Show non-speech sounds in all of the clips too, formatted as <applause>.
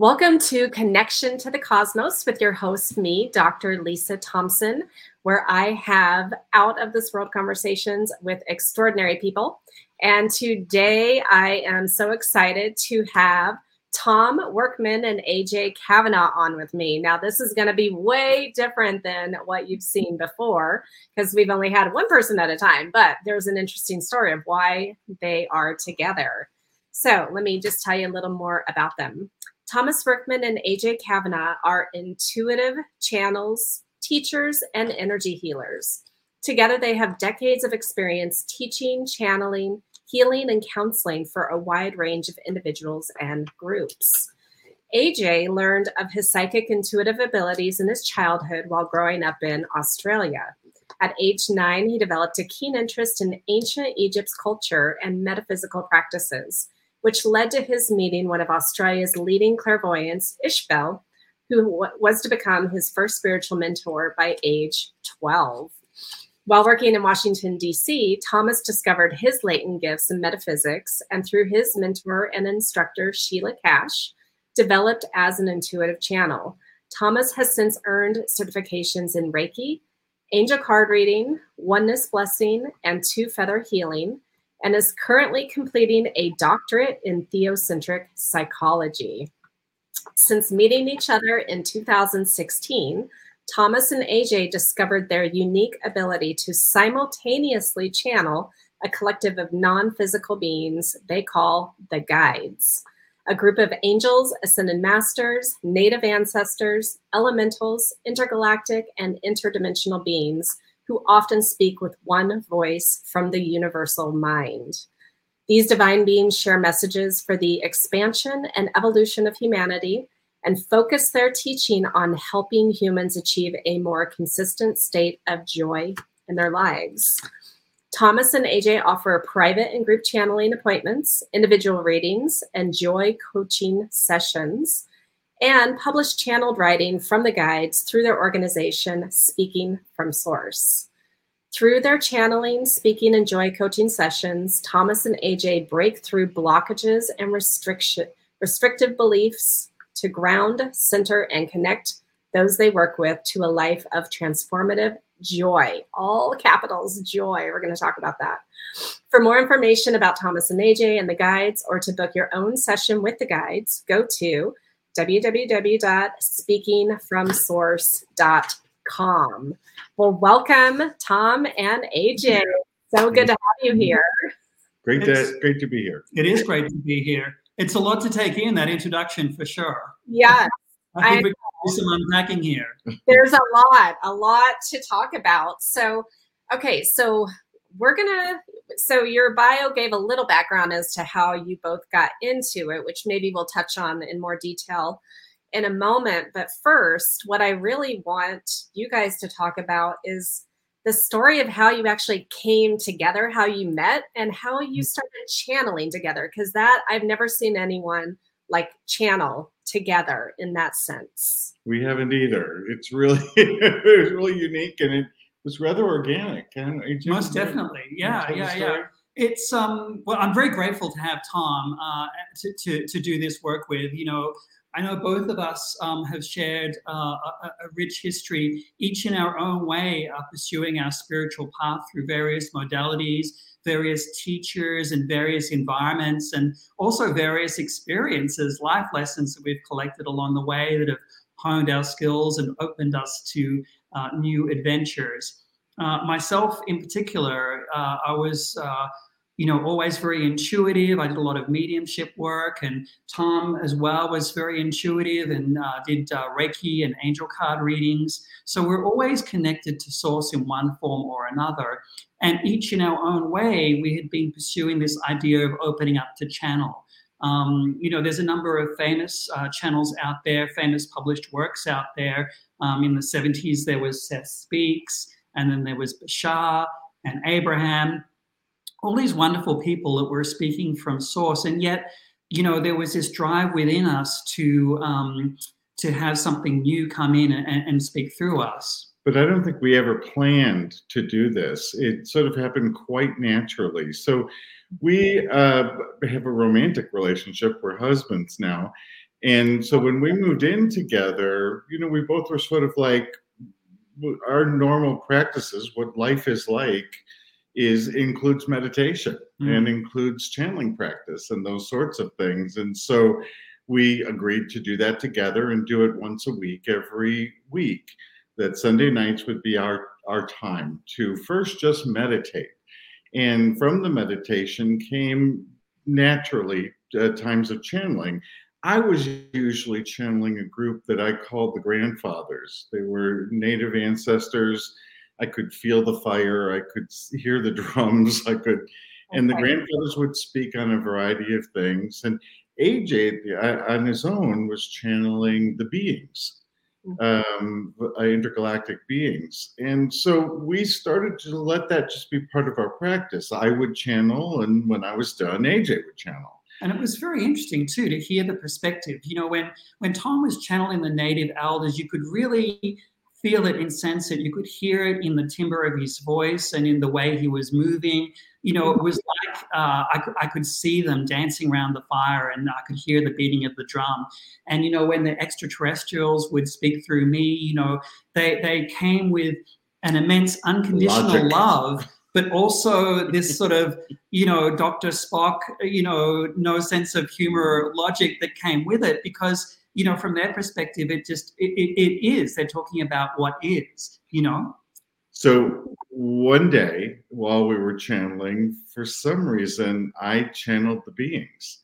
Welcome to Connection to the Cosmos with your host, me, Dr. Lisa Thompson, where I have out of this world conversations with extraordinary people. And today I am so excited to have Tom Workman and AJ Cavanagh on with me. Now, this is going to be way different than what you've seen before because we've only had one person at a time, but there's an interesting story of why they are together. So, let me just tell you a little more about them. Thomas Workman and AJ Cavanagh are intuitive channels, teachers, and energy healers. Together, they have decades of experience teaching, channeling, healing, and counseling for a wide range of individuals and groups. AJ learned of his psychic intuitive abilities in his childhood while growing up in Australia. At age nine, he developed a keen interest in ancient Egypt's culture and metaphysical practices which led to his meeting one of Australia's leading clairvoyants, Ishbel, who was to become his first spiritual mentor by age 12. While working in Washington, D.C., Thomas discovered his latent gifts in metaphysics and through his mentor and instructor, Sheila Cash, developed as an intuitive channel. Thomas has since earned certifications in Reiki, angel card reading, oneness blessing, and two feather healing, and is currently completing a doctorate in theocentric psychology. Since meeting each other in 2016, Thomas and AJ discovered their unique ability to simultaneously channel a collective of non physical beings they call the guides, a group of angels, ascended masters, native ancestors, elementals, intergalactic, and interdimensional beings who often speak with one voice from the universal mind. These divine beings share messages for the expansion and evolution of humanity and focus their teaching on helping humans achieve a more consistent state of joy in their lives. Thomas and AJ offer private and group channeling appointments, individual readings, and joy coaching sessions and publish channeled writing from the guides through their organization, Speaking from Source. Through their channeling, speaking, and joy coaching sessions, Thomas and AJ break through blockages and restriction, restrictive beliefs to ground, center, and connect those they work with to a life of transformative joy. All capitals, joy. We're going to talk about that. For more information about Thomas and AJ and the guides, or to book your own session with the guides, go to www.speakingfromsource.com. Well, welcome, Tom and AJ. So good to have you here. Great to great to be here. It is great to be here. It's a lot to take in that introduction for sure. Yes. I think I, we can do some unpacking here. There's a lot, a lot to talk about. So, okay, so we're gonna so your bio gave a little background as to how you both got into it which maybe we'll touch on in more detail in a moment. But first what i really want you guys to talk about is the story of how you actually came together how you met and how you mm-hmm. started channeling together because that i've never seen anyone like channel together in that sense. We haven't either. It's really <laughs> it's really unique and it was rather organic. Can Most definitely, yeah, yeah, yeah. It's um. Well, I'm very grateful to have Tom uh, to, to to do this work with. You know, I know both of us um, have shared uh, a, a, rich history, each in our own way, uh, pursuing our spiritual path through various modalities, various teachers, and various environments, and also various experiences, life lessons that we've collected along the way that have honed our skills and opened us to uh, new adventures. Uh, myself, in particular, uh, I was, you know, always very intuitive. I did a lot of mediumship work, and Tom as well was very intuitive and did Reiki and angel card readings. So we're always connected to Source in one form or another. And each in our own way, we had been pursuing this idea of opening up to channel. Um, you know, there's a number of famous uh, channels out there, famous published works out there. Um, in the 70s, there was Seth Speaks, and then there was Bashar and Abraham, all these wonderful people that were speaking from source. And yet, you know, there was this drive within us to um, to have something new come in and, and speak through us. But I don't think we ever planned to do this. It sort of happened quite naturally. So we uh, have a romantic relationship. We're husbands now. And so when we moved in together, you know, we both were sort of like our normal practices, what life is like, is includes meditation mm. and includes channeling practice and those sorts of things. And so we agreed to do that together and do it once a week, every week. That Sunday nights would be our, our time to first just meditate. And from the meditation came naturally uh, times of channeling. I was usually channeling a group that I called the grandfathers. They were native ancestors. I could feel the fire. I could hear the <laughs> drums. I could, and the grandfathers would speak on a variety of things. And AJ, on his own, was channeling the beings, mm-hmm. um, uh, intergalactic beings. And so we started to let that just be part of our practice. I would channel, and when I was done, AJ would channel. And it was very interesting too to hear the perspective. You know, when when Tom was channeling the native elders, you could really feel it and sense it. You could hear it in the timbre of his voice and in the way he was moving. You know, it was like uh, I, I could see them dancing around the fire and I could hear the beating of the drum. And, you know, when the extraterrestrials would speak through me, you know, they, they came with an immense unconditional Logic. love but also this sort of, you know, Dr. Spock, you know, no sense of humor logic that came with it because, you know, from their perspective, it just, it, it, it is. They're talking about what is, you know? So one day while we were channeling, for some reason, I channeled the beings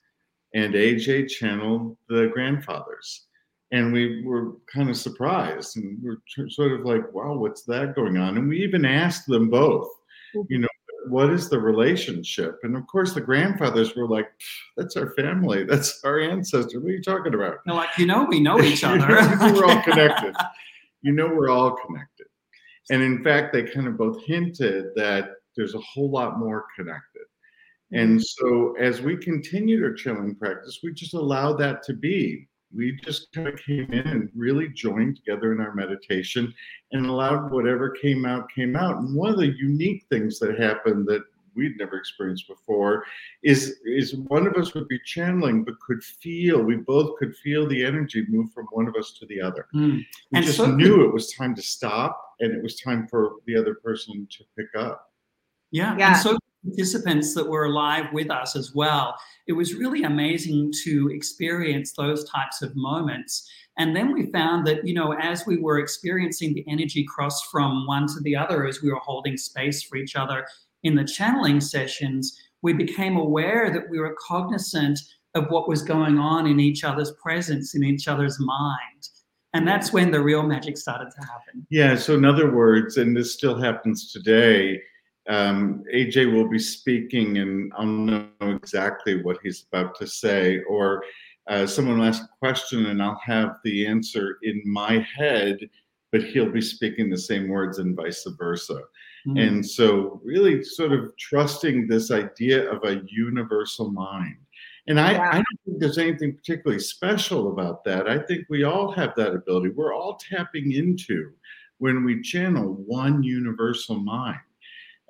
and AJ channeled the grandfathers. And we were kind of surprised and we are sort of like, wow, what's that going on? And we even asked them both, you know what is the relationship? And of course the grandfathers were like that's our family. That's our ancestor what are you talking about? They're like you know we know <laughs> each other. we're all <laughs> connected. You know we're all connected. And in fact they kind of both hinted that there's a whole lot more connected. And mm-hmm. so as we continued our chilling practice we just allowed that to be we just kind of came in and really joined together in our meditation and allowed whatever came out came out. And one of the unique things that happened that we'd never experienced before is is one of us would be channeling but could feel we both could feel the energy move from one of us to the other mm. we and just so knew it was time to stop and it was time for the other person to pick up yeah, yeah. and so participants that were alive with us as well. It was really amazing to experience those types of moments. And then we found that, you know, as we were experiencing the energy cross from one to the other, as we were holding space for each other in the channeling sessions, we became aware that we were cognizant of what was going on in each other's presence, in each other's mind. And that's when the real magic started to happen. Yeah. So, in other words, and this still happens today, um, AJ will be speaking and I'll know exactly what he's about to say, or uh, someone will ask a question and I'll have the answer in my head, but he'll be speaking the same words and vice versa. Mm-hmm. And so, really, sort of trusting this idea of a universal mind. And I, I, don't think there's anything particularly special about that. I think we all have that ability. We're all tapping into when we channel one universal mind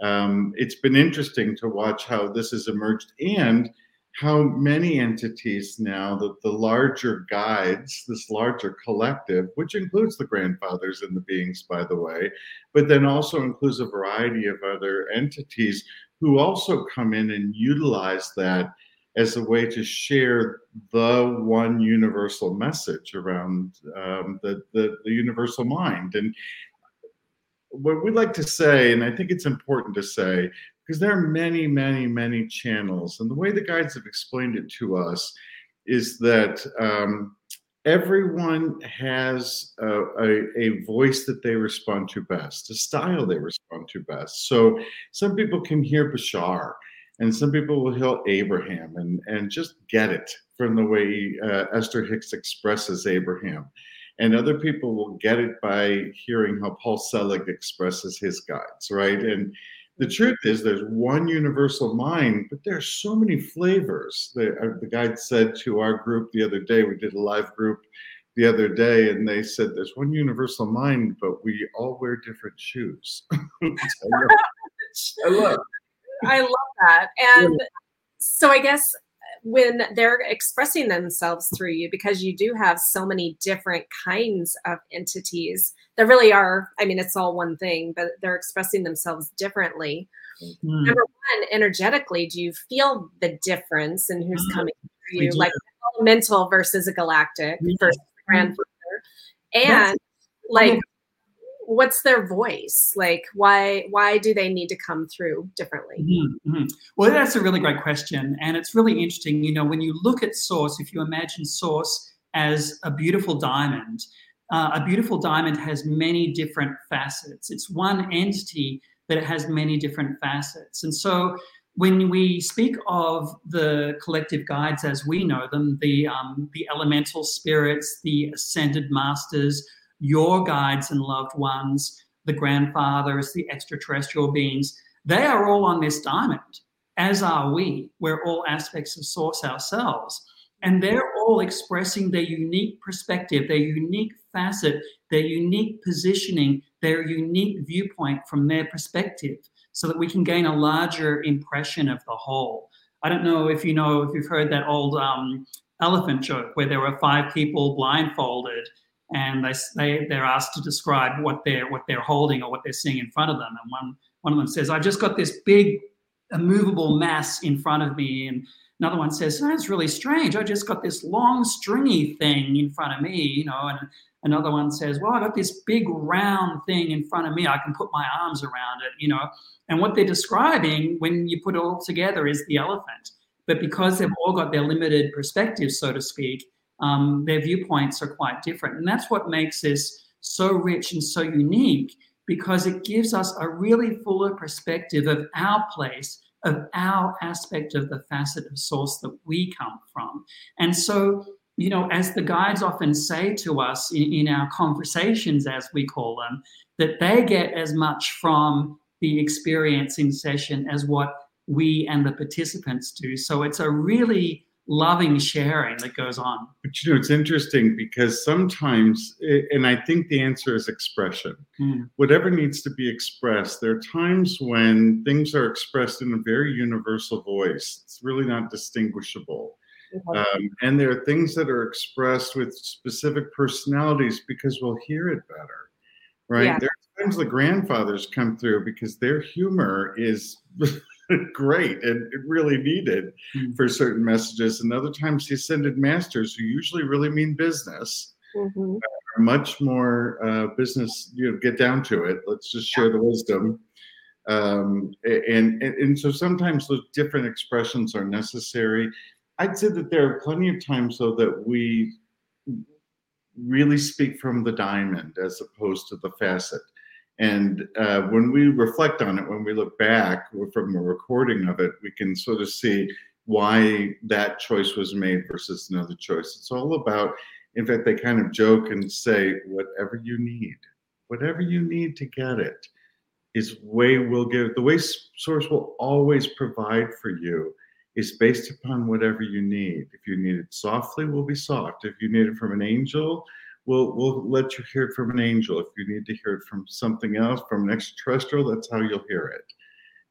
um, it's been interesting to watch how this has emerged and how many entities now that the larger guides, this larger collective, which includes the grandfathers and the beings, by the way, but then also includes a variety of other entities who also come in and utilize that as a way to share the one universal message around um, the, the, the universal mind. And what we like to say, and I think it's important to say, because there are many, many, many channels, and the way the guides have explained it to us is that um, everyone has a, a, a, voice that they respond to best, a style they respond to best. So some people can hear Bashar, and some people will hear Abraham, and and just get it from the way uh, Esther Hicks expresses Abraham. And other people will get it by hearing how Paul Selig expresses his guides, right? And the truth is, there's one universal mind, but there are so many flavors. The, uh, the guide said to our group the other day, we did a live group the other day, and they said there's one universal mind, but we all wear different shoes. <laughs> I, love, <laughs> I love that. And so I guess when they're expressing themselves through you, because you do have so many different kinds of entities that really are, I mean, it's all one thing, but they're expressing themselves differently. Mm. Number one, energetically, do you feel the difference in who's mm. coming through you, like elemental versus a galactic versus grandfather? And like, what's their voice? Like why why do they need to come through differently? Mm-hmm, mm-hmm. well that's a really great question and it's really interesting you know when you look at source if you imagine source as a beautiful diamond uh, a beautiful diamond has many different facets. It's one entity but it has many different facets and so when we speak of the collective guides as we know them the um, the elemental spirits the ascended masters your guides and loved ones, the grandfathers, the extraterrestrial beings, they are all on this diamond, as are we. We're all aspects of Source ourselves. And they're all expressing their unique perspective, their unique facet, their unique positioning, their unique viewpoint from their perspective, so that we can gain a larger impression of the whole. I don't know if you know, if you've heard that old um, elephant joke where there were five people blindfolded and they, they they're asked to describe what they're what they're holding or what they're seeing in front of them. And one one of them says, "I've just got this big immovable mass in front of me," and another one says, "That's really strange. I just got this long stringy thing in front of me," you know, and another one says, "Well, I got this big round thing in front of me. I can put my arms around it," you know. And what they're describing when you put it all together is the elephant. But because they've all got their limited perspective, so to speak, um, their viewpoints are quite different. And that's what makes this so rich and so unique because it gives us a really fuller perspective of our place, of our aspect of the facet of source that we come from. And so, you know, as the guides often say to us in, in our conversations, as we call them, that they get as much from the experience in session as what we and the participants do. So it's a really loving sharing that goes on. But you know, it's interesting because sometimes, and I think the answer is expression. Mm. Whatever needs to be expressed, there are times when things are expressed in a very universal voice. It's really not distinguishable. Um, and there are things that are expressed with specific personalities because we'll hear it better, right? Yeah. There are times the grandfathers come through because their humor is <laughs> <laughs> great and really needed mm-hmm. for certain messages. And other times, the ascended masters, who usually really mean business, mm-hmm. are much more uh, business. You know, get down to it. Let's just share the wisdom. Um, and, and and so sometimes those different expressions are necessary. I'd say that there are plenty of times though that we really speak from the diamond as opposed to the facet. And uh, when we reflect on it, when we look back from a recording of it, we can sort of see why that choice was made versus another choice. It's all about, in fact, they kind of joke and say, whatever you need, whatever you need to get it is way we'll give. The way Source will always provide for you is based upon whatever you need. If you need it softly, will be soft. If you need it from an angel, we'll we'll let you hear it from an angel. If you need to hear it from something else, from an extraterrestrial, that's how you'll hear it.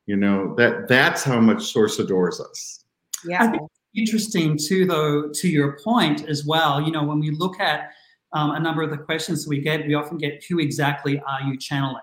You know that that's how much Source adores us. Yeah. interesting too, though, to your point as well. You know, when we look at um, a number of the questions that we get, we often get, "Who exactly are you channeling?"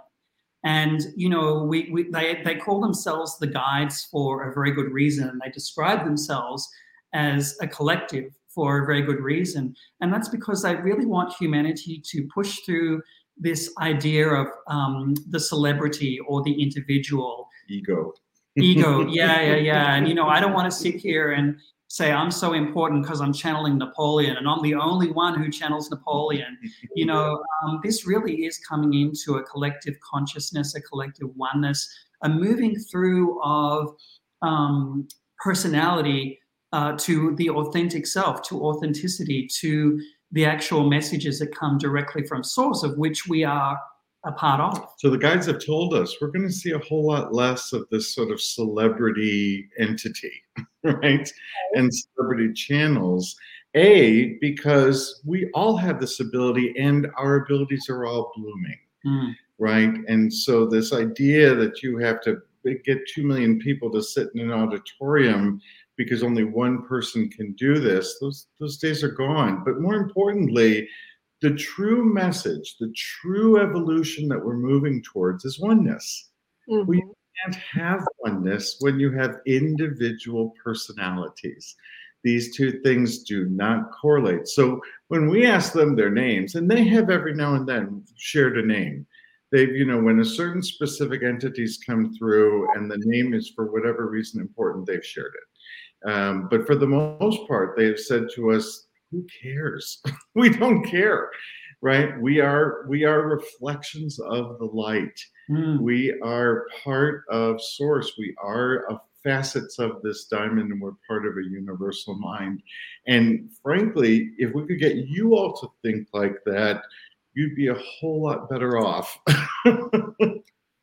And you know, we, we they they call themselves the guides for a very good reason, and they describe themselves as a collective for a very good reason. And that's because they really want humanity to push through this idea of um, the celebrity or the individual. Ego. Ego, <laughs> yeah, yeah, yeah. And, you know, I don't want to sit here and say I'm so important because I'm channeling Napoleon and I'm the only one who channels Napoleon. <laughs> You know, um, this really is coming into a collective consciousness, a collective oneness, a moving through of um, personality uh, to the authentic self, to authenticity, to the actual messages that come directly from source of which we are a part of. So the guides have told us we're going to see a whole lot less of this sort of celebrity entity, <laughs> right? And celebrity channels. A, because we all have this ability and our abilities are all blooming, mm. right? And so this idea that you have to get 2 million people to sit in an auditorium because only one person can do this, those, those days are gone. But more importantly, the true message, the true evolution that we're moving towards is oneness. Mm-hmm. We can't have oneness when you have individual personalities. These two things do not correlate. So when we ask them their names, and they have every now and then shared a name, they've, you know, when a certain specific entities come through and the name is for whatever reason important, they've shared it. Um, but for the most part, they have said to us, who cares? <laughs> we don't care, right? We are we are reflections of the light. Mm. We are part of source. We are a facets of this diamond and we're part of a universal mind. And frankly, if we could get you all to think like that, you'd be a whole lot better off. <laughs>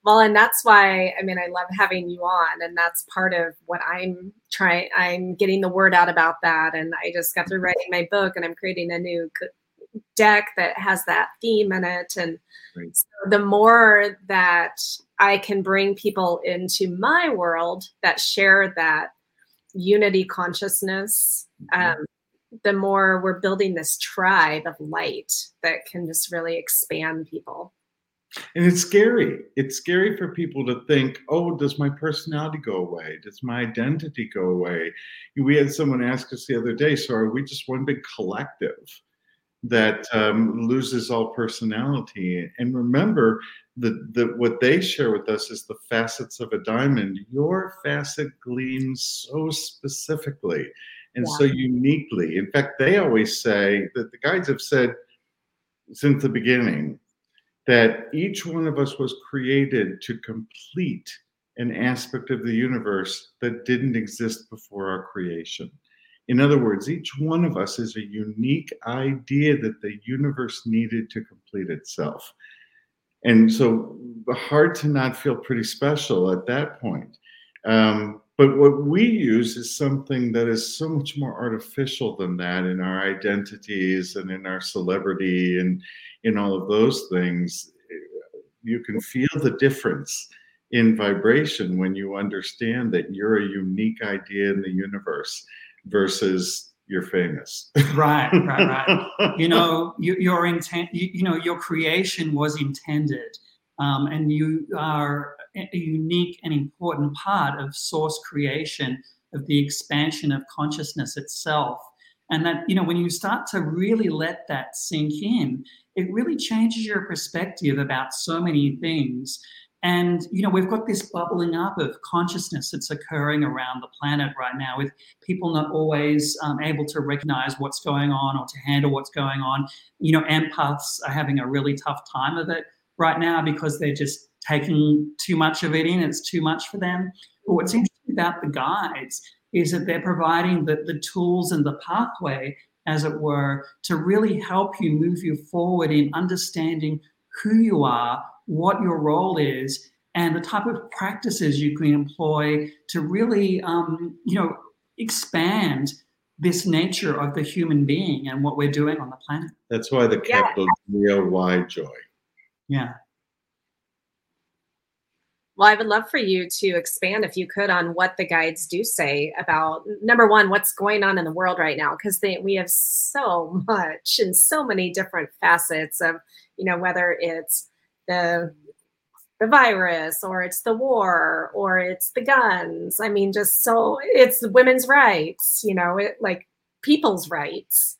well, and that's why I mean I love having you on, and that's part of what I'm trying. I'm getting the word out about that, and I just got through writing my book, and I'm creating a new deck that has that theme in it, and so the more that I can bring people into my world that share that unity consciousness. Mm-hmm. Um, the more we're building this tribe of light that can just really expand people. And it's scary. It's scary for people to think, oh, does my personality go away? Does my identity go away? We had someone ask us the other day, so are we just one big collective that um, loses all personality? And remember, that what they share with us is the facets of a diamond. Your facet gleams so specifically and yeah. so uniquely. In fact, they always say that the guides have said since the beginning that each one of us was created to complete an aspect of the universe that didn't exist before our creation. In other words, each one of us is a unique idea that the universe needed to complete itself. And so hard to not feel pretty special at that point. Um, but what we use is something that is so much more artificial than that in our identities and in our celebrity and in all of those things. You can feel the difference in vibration when you understand that you're a unique idea in the universe versus you're famous. right, right, right. <laughs> you know, you, your intent, you, you, know, your creation was intended, um, and you are a unique and important part of source creation, of the expansion of consciousness itself. And that, you know, when you start to really let that sink in, it really changes your perspective about so many things. And, you know, we've got this bubbling up of consciousness that's occurring around the planet right now with people not always um, able to recognize what's going on or to handle what's going on. You know, empaths are having a really tough time of it right now because they're just taking too much of it in. It's too much for them. But what's interesting about the guides is that they're providing the, the tools and the pathway, as it were, to really help you move you forward in understanding who you are, what your role is, and the type of practices you can employ to really, um, you know, expand this nature of the human being and what we're doing on the planet. That's why the capital yeah. Y joy. Yeah. Well, I would love for you to expand, if you could, on what the guides do say about number one, what's going on in the world right now, because we have so <laughs> much and so many different facets of, you know, whether it's the the virus or it's the war or it's the guns. I mean, just so it's women's rights, you know, it like people's rights.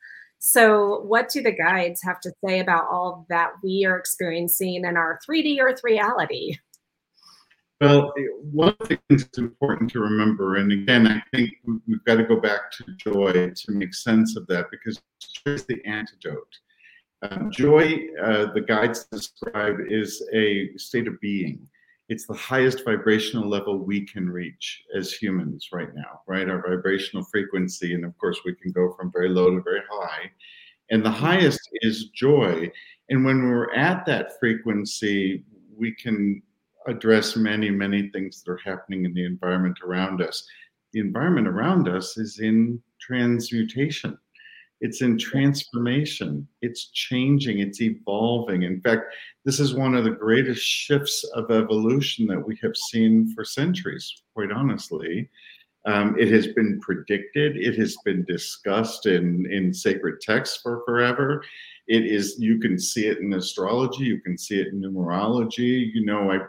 So, what do the guides have to say about all that we are experiencing in our 3D Earth reality? Well, one of the things that's important to remember, and again, I think we've got to go back to joy to make sense of that because joy is the antidote. Uh, joy, uh, the guides describe, is a state of being. It's the highest vibrational level we can reach as humans right now, right? Our vibrational frequency. And of course, we can go from very low to very high. And the mm-hmm. highest is joy. And when we're at that frequency, we can address many, many things that are happening in the environment around us. The environment around us is in transmutation. It's in transformation. It's changing. It's evolving. In fact, this is one of the greatest shifts of evolution that we have seen for centuries, quite honestly. Um, it has been predicted. It has been discussed in, in sacred texts for forever. It is, you can see it in astrology, you can see it in numerology. You know, I,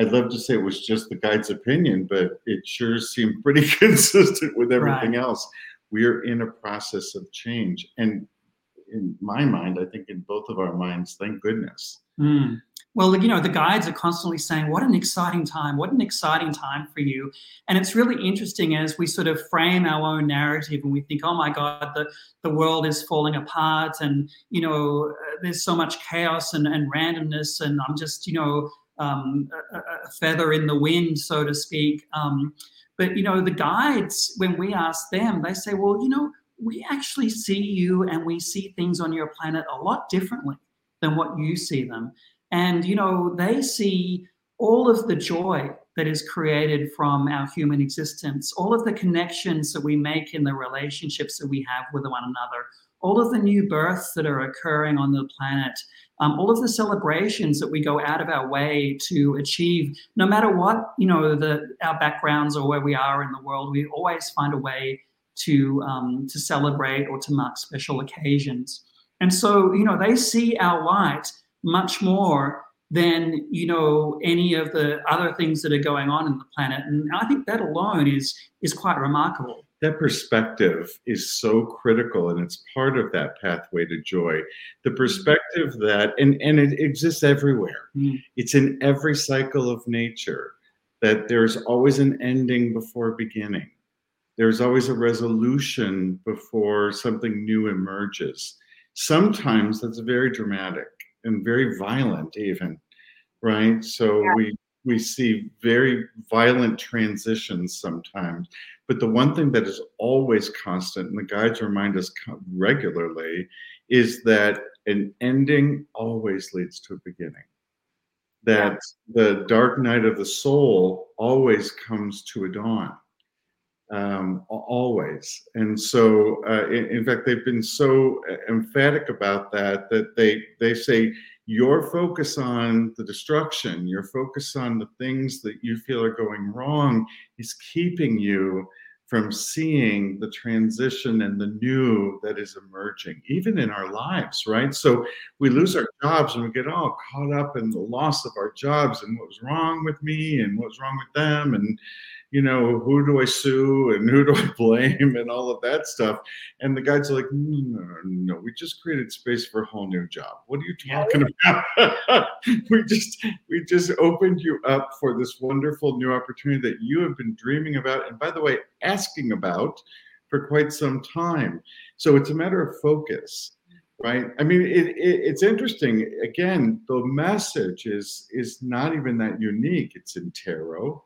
I'd love to say it was just the guide's opinion, but it sure seemed pretty <laughs> consistent with everything right. else. We are in a process of change. And in my mind, I think in both of our minds, thank goodness. Mm. Well, you know, the guides are constantly saying, What an exciting time! What an exciting time for you. And it's really interesting as we sort of frame our own narrative and we think, Oh my God, the, the world is falling apart and, you know, there's so much chaos and, and randomness, and I'm just, you know, um, a, a, feather in the wind, so to speak. Um, but, you know, the guides, when we ask them, they say, Well, you know, we actually see you and we see things on your planet a lot differently than what you see them. And, you know, they see all of the joy that is created from our human existence, all of the connections that we make in the relationships that we have with one another, all of the new births that are occurring on the planet, um, all of the celebrations that we go out of our way to achieve, no matter what, you know, the, our backgrounds or where we are in the world, we always find a way to, um, to celebrate or to mark special occasions. And so, you know, they see our light much more than you know any of the other things that are going on in the planet and i think that alone is is quite remarkable that perspective is so critical and it's part of that pathway to joy. The perspective that and and it exists everywhere. Mm. it's in every cycle of nature that there's always an ending before beginning. There's always a resolution before something new emerges. Sometimes that's very dramatic and very violent even right? So yeah. we we see very violent transitions sometimes but the one thing that is always constant and the guides remind us regularly is that an ending always leads to a beginning that yeah. the dark night of the soul always comes to a dawn um, always. And so, uh, in, in, fact, they've been so uh, emphatic about that that they they say your focus on the destruction, your focus on the things that you feel are going wrong, is keeping you from seeing the transition and the new that is emerging, even in our lives, right? So we lose our jobs and we get all caught up in the loss of our jobs and what was wrong with me and what was wrong with them and you know, who do I sue and who do I <laughs> blame and all of that stuff. And the guys are like, no, no, no, we just created space for a whole new job. What are you talking about? <laughs> we just we just opened you up for this wonderful new opportunity that you have been dreaming about. And by the way, asking about for quite some time. So it's a matter of focus right i mean it, it, it's interesting again the message is is not even that unique it's in tarot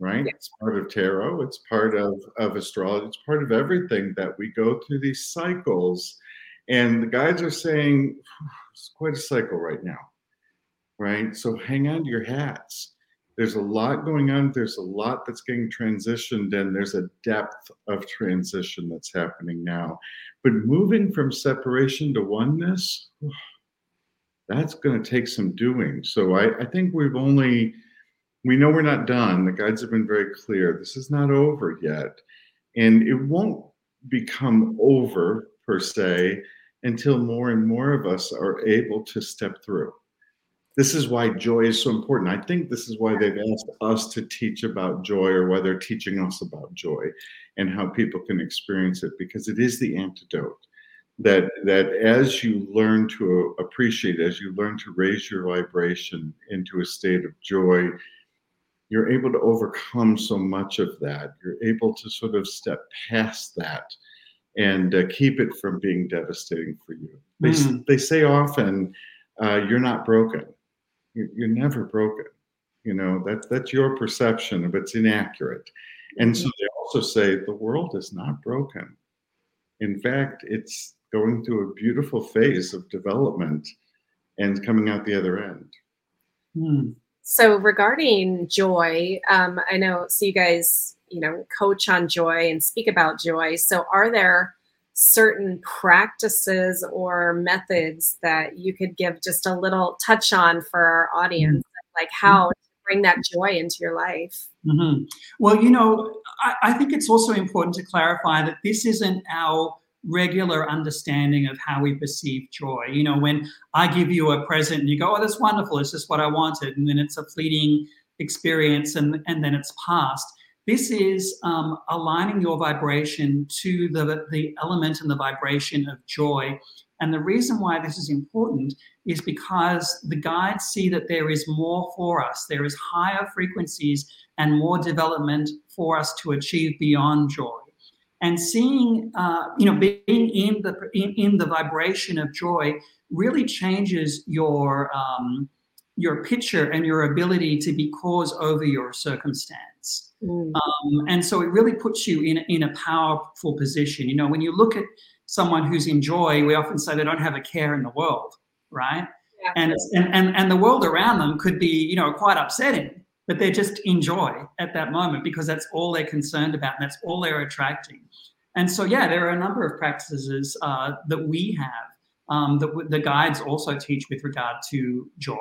right? Yeah. It's part of tarot, it's part of, of astrology, it's part of everything that we go through these cycles. And the guides are saying it's quite a cycle right now, right? So hang on to your hats. There's a lot going on, there's a lot that's getting transitioned, and there's a depth of transition that's happening now. But moving from separation to oneness, that's going to take some doing. So I, I think we've only we know we're not done. The guides have been very clear. This is not over yet. And it won't become over per se until more and more of us are able to step through. This is why joy is so important. I think this is why they've asked us to teach about joy or why they're teaching us about joy and how people can experience it because it is the antidote that that as you learn to appreciate as you learn to raise your vibration into a state of joy you're able to overcome so much of that. You're able to sort of step past that and uh, keep it from being devastating for you. They, mm. they say often, uh, you're not broken. You're, you're, never broken. You know, that, that's your perception, but it's inaccurate. And so they also say the world is not broken. In fact, it's going through a beautiful phase of development and coming out the other end. Mm. So regarding joy, um, I know so you guys, you know, coach on joy and speak about joy. So are there certain practices or methods that you could give just a little touch on for our audience, mm-hmm. like how to bring that joy into your life? Mm-hmm. Well, you know, I, I think it's also important to clarify that this isn't our regular understanding of how we perceive joy. You know, when I give you a present and you go, oh, that's wonderful, it's just what I wanted, and then it's a fleeting experience and, and then it's past. This is um, aligning your vibration to the, the element and the vibration of joy. And the reason why this is important is because the guides see that there is more for us. There is higher frequencies and more development for us to achieve beyond joy and seeing uh, you know being in the in, in, the vibration of joy really changes your um, your picture and your ability to be cause over your circumstance mm. um, and so it really puts you in, in a powerful position you know when you look at someone who's in joy we often say they don't have a care in the world right yeah. and, and and and the world around them could be you know quite upsetting but they just enjoy at that moment because that's all they're concerned about and that's all they're attracting. And so, yeah, there are a number of practices uh, that we have um, that the guides also teach with regard to joy.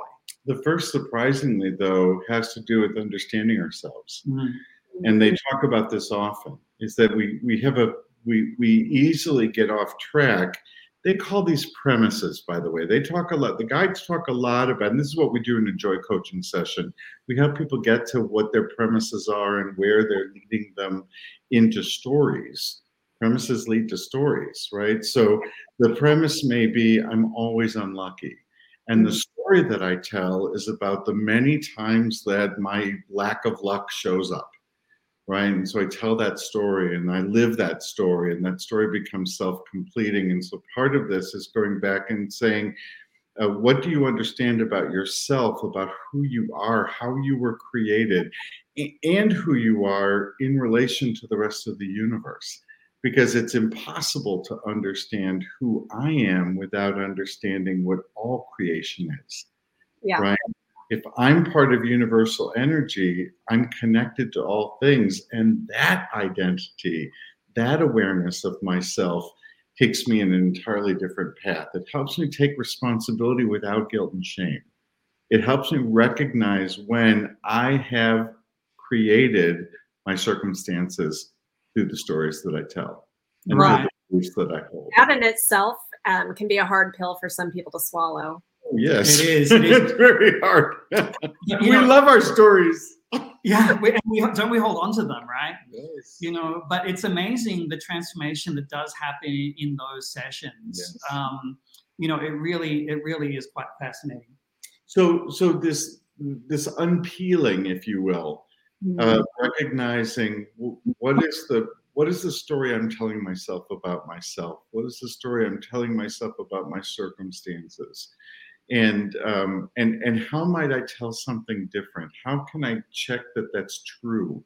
The first, surprisingly, though, has to do with understanding ourselves. Mm-hmm. And they talk about this often is that we, we have a, we, we easily get off track they call these premises, by the way. They talk a lot, the guides talk a lot about, and this is what we do in a joy coaching session. We help people get to what their premises are and where they're leading them into stories. Premises lead to stories, right? So the premise may be I'm always unlucky. And the mm. story that I tell is about the many times that my lack of luck shows up right? And so I tell that story and I live that story, and that story becomes self completing. And so part of this is going back and saying, uh, what do you understand about yourself, about who you are, how you were created, and who you are in relation to the rest of the universe? Because it's impossible to understand who I am without understanding what all creation is. Yeah. Right if I'm part of universal energy, I'm connected to all things. And that identity, that awareness of myself takes me in an entirely different path. It helps me take responsibility without guilt and shame. It helps me recognize when I have created my circumstances through the stories that I tell and right. the beliefs that I hold. That in itself um, can be a hard pill for some people to swallow. Yes, it is. It <laughs> is. it's very hard. we know, love our stories. Yeah, we, and we don't we hold on to them, right? Yes. You know, but it's amazing the transformation that does happen in those sessions. Yes. Um, you know, it really, it really is quite fascinating. So, so this this unpeeling, if you will, mm-hmm. uh, recognizing what is the what is the story I'm telling myself about myself? What is the story I'm telling myself about my circumstances? And um, and and how might I tell something different? How can I check that that's true?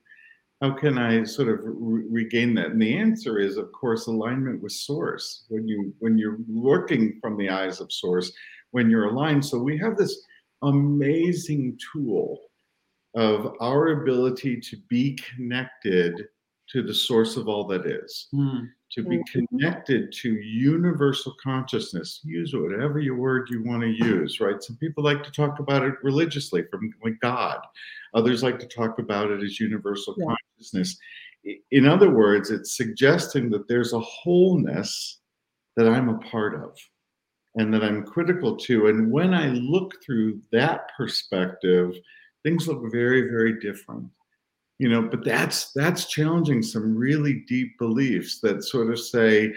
How can I sort of re- regain that? And the answer is, of course, alignment with source. When you when you're looking from the eyes of source, when you're aligned. So we have this amazing tool of our ability to be connected to the source of all that is. Mm to be mm-hmm. connected to universal consciousness. Use whatever your word you want to use, right? Some people like to talk about it religiously from like God. Others like to talk about it as universal yeah. consciousness. In other words, it's suggesting that there's a wholeness that I'm a part of and that I'm critical to. And when I look through that perspective, things look very, very different you know but that's that's challenging some really deep beliefs that sort of say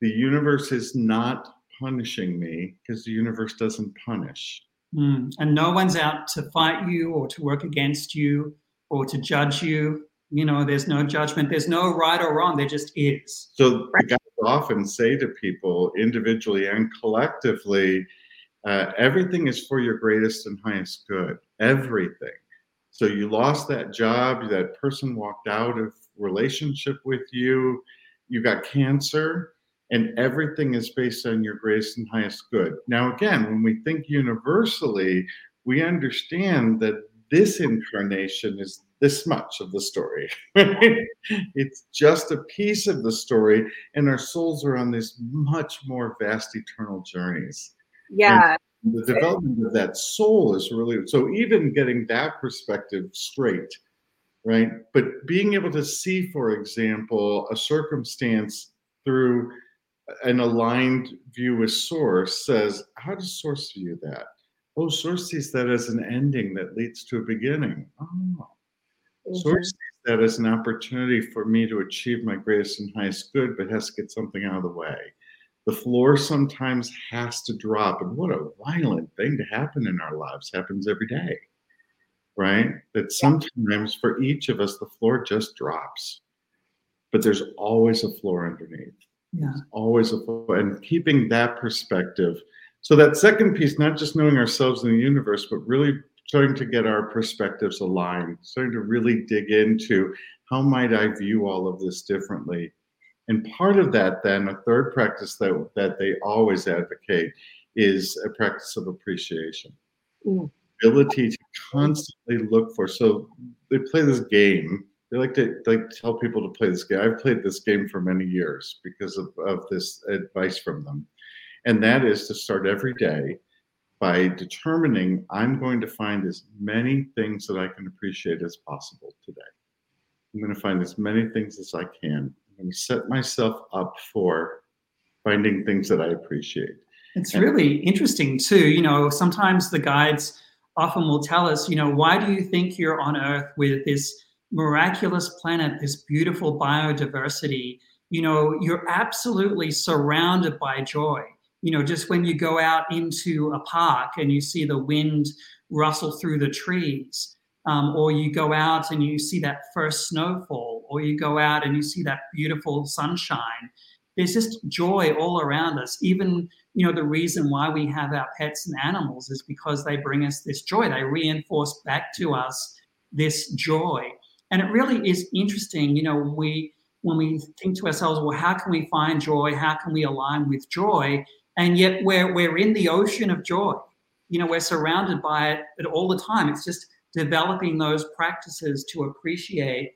the universe is not punishing me because the universe doesn't punish. Mm. and no one's out to fight you or to work against you or to judge you. You know there's no judgment there's no right or wrong there just is. So the guys often say to people individually and collectively uh, everything is for your greatest and highest good. Everything so you lost that job, that person walked out of relationship with you, you got cancer, and everything is based on your greatest and highest good. Now, again, when we think universally, we understand that this incarnation is this much of the story. <laughs> it's just a piece of the story, and our souls are on these much more vast eternal journeys. Yeah. The development of that soul is really so even getting that perspective straight right? But being able to see, for example, a circumstance through an aligned view with source says, how does source view that? Oh, source sees that as an ending that leads to a beginning. Oh, mm-hmm. source sees that as an opportunity for me to achieve my greatest and highest good, but has to get something out of the way. The floor sometimes has to drop, and what a violent thing to happen in our lives happens every day, right? That sometimes for each of us, the floor just drops, but there's always a floor underneath. Yeah. There's always a floor, and keeping that perspective. So that second piece, not just knowing ourselves in the universe, but really starting to get our perspectives aligned, starting to really dig into how might I view all of this differently and part of that, then, a third practice that, that they always advocate is a practice of appreciation. Mm. Ability to constantly look for. So they play this game. They like to like tell people to play this game. I've played this game for many years because of, of this advice from them. And that is to start every day by determining I'm going to find as many things that I can appreciate as possible today. I'm going to find as many things as I can and set myself up for finding things that I appreciate. It's and really interesting too. You know, sometimes the guides often will tell us, you know, why do you think you're on Earth with this miraculous planet, this beautiful biodiversity? You know, you're absolutely surrounded by joy. You know, just when you go out into a park and you see the wind rustle through the trees, um, or you go out and you see that first snowfall, or you go out and you see that beautiful sunshine. There's just joy all around us. Even, you know, the reason why we have our pets and animals is because they bring us this joy. They reinforce back to us this joy. And it really is interesting, you know, when we when we think to ourselves, well, how can we find joy? How can we align with joy? And yet we're we're in the ocean of joy. You know, we're surrounded by it all the time. It's just developing those practices to appreciate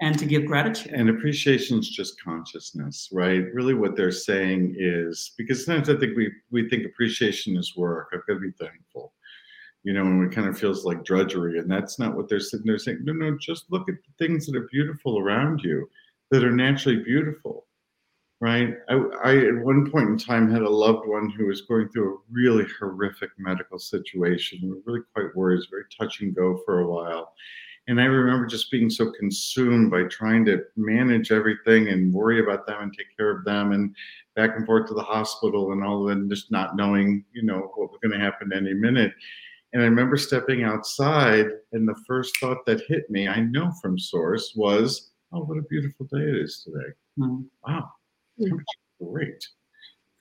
and to give gratitude. And appreciation is just consciousness, right? Really, what they're saying is because sometimes I think we we think appreciation is work. I've got to be thankful, you know, and it kind of feels like drudgery, and that's not what they're sitting there saying. No, no, just look at the things that are beautiful around you, that are naturally beautiful, right? I, I at one point in time had a loved one who was going through a really horrific medical situation. We were really quite worried. It was very touch and go for a while and I remember just being so consumed by trying to manage everything and worry about them and take care of them and back and forth to the hospital and all of that, and just not knowing, you know, what was going to happen any minute. And I remember stepping outside, and the first thought that hit me, I know from source, was, "Oh, what a beautiful day it is today! Mm. Wow. Hmm. great!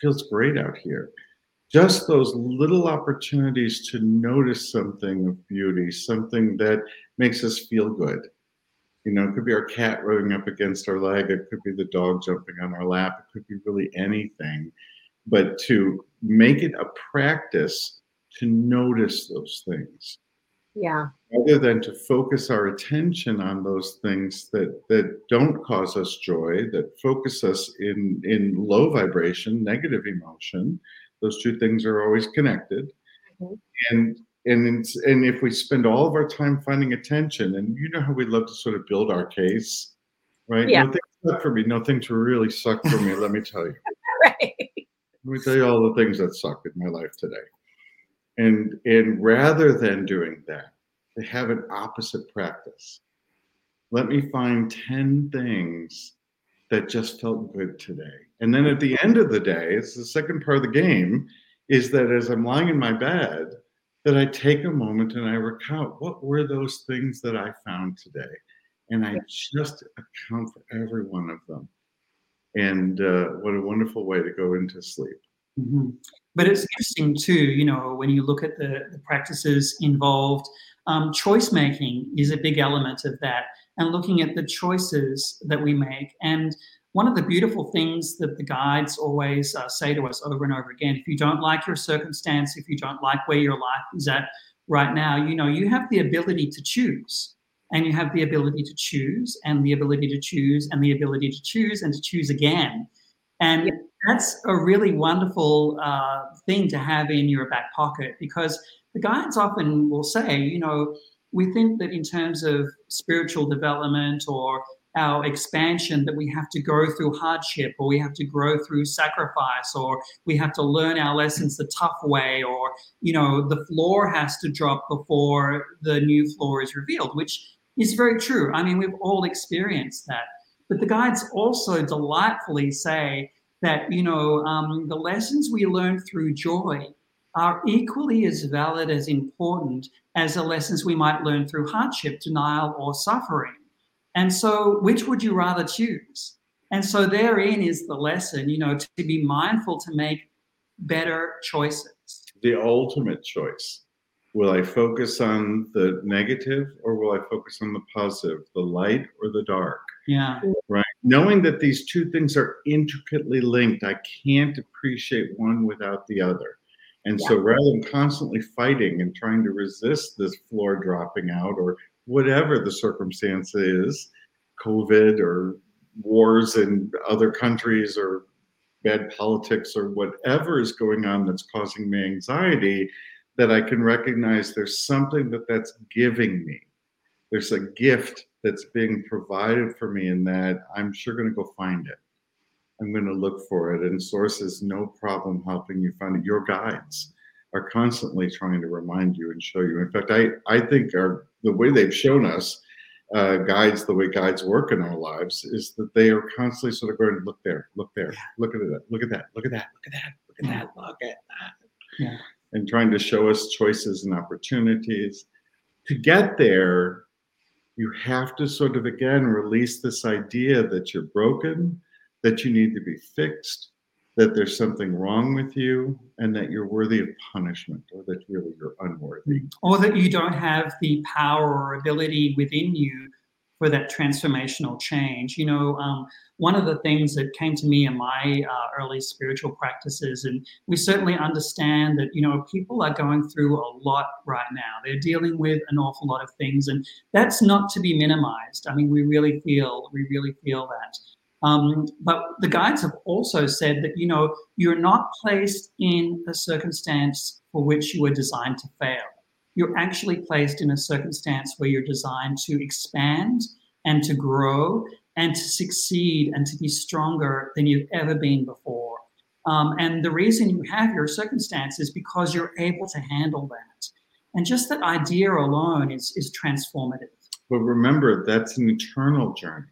Feels great out here." just those little opportunities to notice something of beauty, something that makes us feel good. You know, it could be our cat rubbing up against our leg, it could be the dog jumping on our lap, it could be really anything. But to make it a practice to notice those things. Yeah. Rather than to focus our attention on those things that that don't cause us joy, that focus us in in low vibration, negative emotion, those two things are always connected. Mm-hmm. And and and if we spend all of our time finding attention, and you know how we love to sort of build our case, right? Yeah. Nothing sucked for me. Nothing to really suck for me. let me tell you. <laughs> right. Let me tell you all the things that suck in my life today. And and rather than doing that, they have an opposite practice. Let me find 10 things that just felt good today. And then at the end of the day, it's the second part of the game, is that as I'm lying in my bed, that I take a moment and I recount what were those things that I found today. And I just account for every one of them. And uh, what a wonderful way to go into sleep. Mm-hmm. But it's interesting too, you know, when you look at the, the practices involved, um, choice making is a big element of that, and looking at the choices that we make. And one of the beautiful things that the guides always uh, say to us over and over again if you don't like your circumstance, if you don't like where your life is at right now, you know, you have the ability to choose. And you have the ability to choose, and the ability to choose, and the ability to choose, and to choose again. And that's a really wonderful uh, thing to have in your back pocket because the guides often will say, you know, we think that in terms of spiritual development or our expansion that we have to go through hardship or we have to grow through sacrifice or we have to learn our lessons the tough way or you know the floor has to drop before the new floor is revealed which is very true. I mean we've all experienced that. But the guides also delightfully say that you know um, the lessons we learn through joy are equally as valid as important as the lessons we might learn through hardship denial or suffering and so, which would you rather choose? And so, therein is the lesson, you know, to be mindful to make better choices. The ultimate choice. Will I focus on the negative or will I focus on the positive, the light or the dark? Yeah. Right. Knowing that these two things are intricately linked, I can't appreciate one without the other. And yeah. so rather than constantly fighting and trying to resist this floor dropping out or whatever the circumstance is, COVID or wars in other countries or bad politics or whatever is going on that's causing me anxiety, that I can recognize there's something that that's giving me. There's a gift that's being provided for me, and that I'm sure going to go find it. I'm going to look for it, and Source is no problem helping you find it. Your guides are constantly trying to remind you and show you. In fact, I, I think our, the way they've shown us uh, guides, the way guides work in our lives, is that they are constantly sort of going, look there, look there, look at it, look at that, look at that, look at that, look at that, look at that. Yeah. And trying to show us choices and opportunities. To get there, you have to sort of again release this idea that you're broken, that you need to be fixed, that there's something wrong with you and that you're worthy of punishment or that really you're unworthy. Or that you don't have the power or ability within you for that transformational change. You know, um, one of the things that came to me in my uh, early spiritual practices, and we certainly understand that, you know, people are going through a lot right now. They're dealing with an awful lot of things, and that's not to be minimized. I mean, we really feel, we really feel that. Um, but the guides have also said that, you know, you're not placed in a circumstance for which you were designed to fail. You're actually placed in a circumstance where you're designed to expand and to grow and to succeed and to be stronger than you've ever been before. Um, and the reason you have your circumstance is because you're able to handle that. And just that idea alone is, is transformative. But remember, that's an eternal journey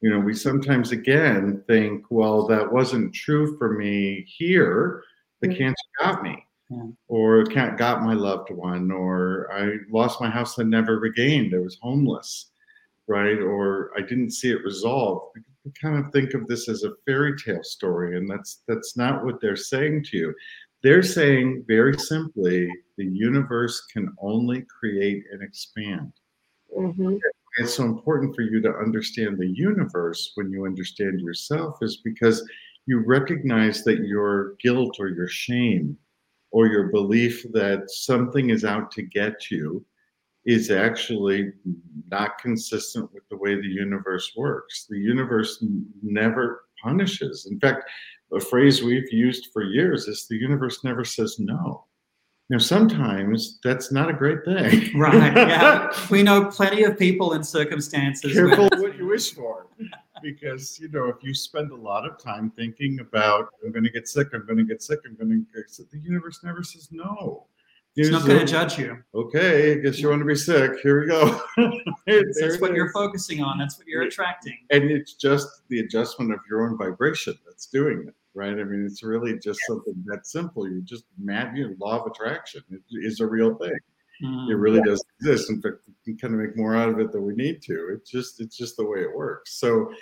you know, we sometimes again think, well, that wasn't true for me here. The mm-hmm. cancer got me, yeah. or can't got my loved one, or I lost my house and never regained. I was homeless, right? Or I didn't see it resolved. We kind of think of this as a fairy tale story, and that's that's not what they're saying to you. They're saying very simply, the universe can only create and expand. Mm-hmm it's so important for you to understand the universe when you understand yourself is because you recognize that your guilt or your shame or your belief that something is out to get you is actually not consistent with the way the universe works. The universe never punishes. In fact, a phrase we've used for years is the universe never says no. Now, sometimes that's not a great thing. right. Yeah. <laughs> we know plenty of people in circumstances. Careful what you wish for. Because, you know, if you spend a lot of time thinking about, I'm going to get sick, I'm going to get sick, I'm going to get sick, the universe never says no. It's not going to judge you. Okay, I guess you want to be sick. Here we go. <laughs> that's what you're focusing on. That's what you're attracting. And it's just the adjustment of your own vibration that's doing it right? I mean, it's really just something that simple. You just mad, you know, law of attraction is a real thing. Mm, it really yeah. does exist. In fact, we kind of make more out of it than we need to. It's just, it's just the way it works. So,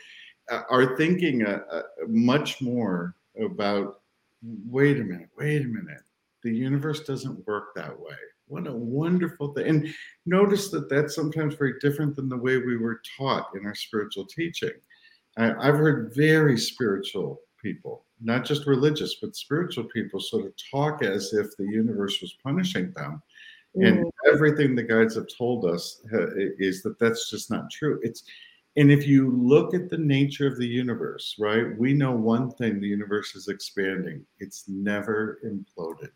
uh, our thinking uh, uh, much more about, wait a minute, wait a minute, the universe doesn't work that way. What a wonderful thing! And notice that that's sometimes very different than the way we were taught in our spiritual teaching. I, I've heard very spiritual people not just religious, but spiritual people sort of talk as if the universe was punishing them. Mm. And everything the guides have told us is that that's just not true. It's and if you look at the nature of the universe, right, we know one thing the universe is expanding. It's never imploded.